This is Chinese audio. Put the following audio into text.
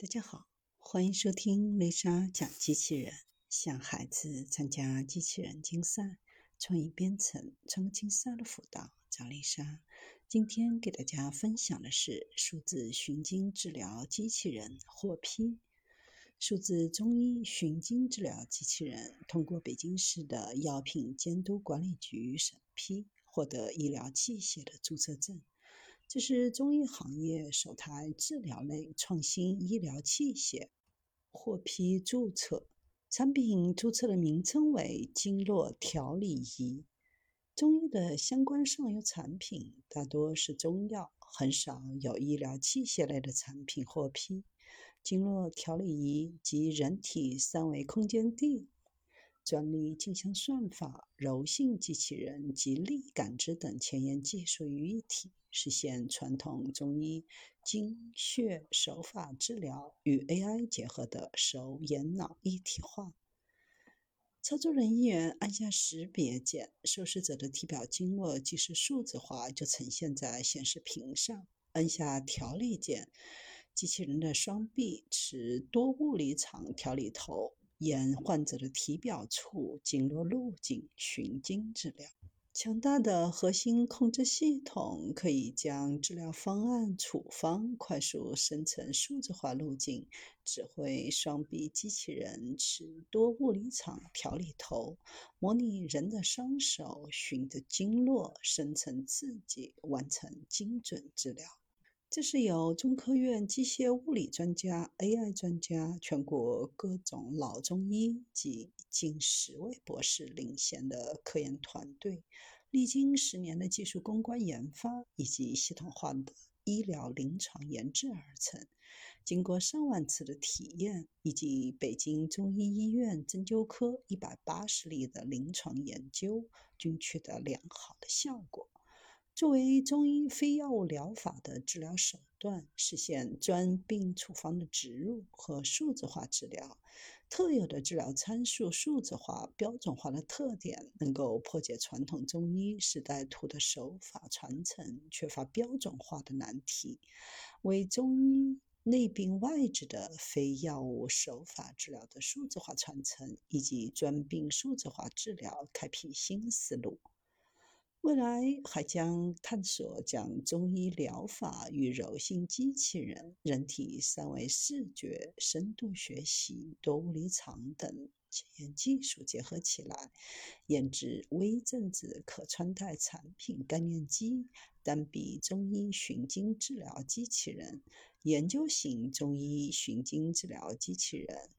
大家好，欢迎收听丽莎讲机器人。向孩子参加机器人竞赛、创意编程、创客竞赛的辅导，找丽莎。今天给大家分享的是数字寻经治疗机器人获批。数字中医寻经治疗机器人通过北京市的药品监督管理局审批，获得医疗器械的注册证。这是中医行业首台治疗类创新医疗器械获批注册，产品注册的名称为经络调理仪。中医的相关上游产品大多是中药，很少有医疗器械类的产品获批。经络调理仪及人体三维空间地专利镜像算法、柔性机器人及力感知等前沿技术于一体。实现传统中医经穴手法治疗与 AI 结合的手眼脑一体化。操作人员按下识别键，受试者的体表经络即时数字化就呈现在显示屏上。按下调理键，机器人的双臂持多物理场调理头，沿患者的体表处经络路径循经治疗。强大的核心控制系统可以将治疗方案、处方快速生成数字化路径，指挥双臂机器人持多物理场调理头，模拟人的双手循着经络生成刺激，完成精准治疗。这是由中科院机械物理专家、AI 专家、全国各种老中医及近十位博士领衔的科研团队。历经十年的技术攻关研发以及系统化的医疗临床研制而成，经过上万次的体验以及北京中医医院针灸科一百八十例的临床研究，均取得良好的效果。作为中医非药物疗法的治疗手段，实现专病处方的植入和数字化治疗，特有的治疗参数数字化、标准化的特点，能够破解传统中医时代图的手法传承缺乏标准化的难题，为中医内病外治的非药物手法治疗的数字化传承以及专病数字化治疗开辟新思路。未来还将探索将中医疗法与柔性机器人、人体三维视觉、深度学习、多物理场等前沿技术结合起来，研制微正子可穿戴产品概念机、单臂中医寻经治疗机器人、研究型中医寻经治疗机器人。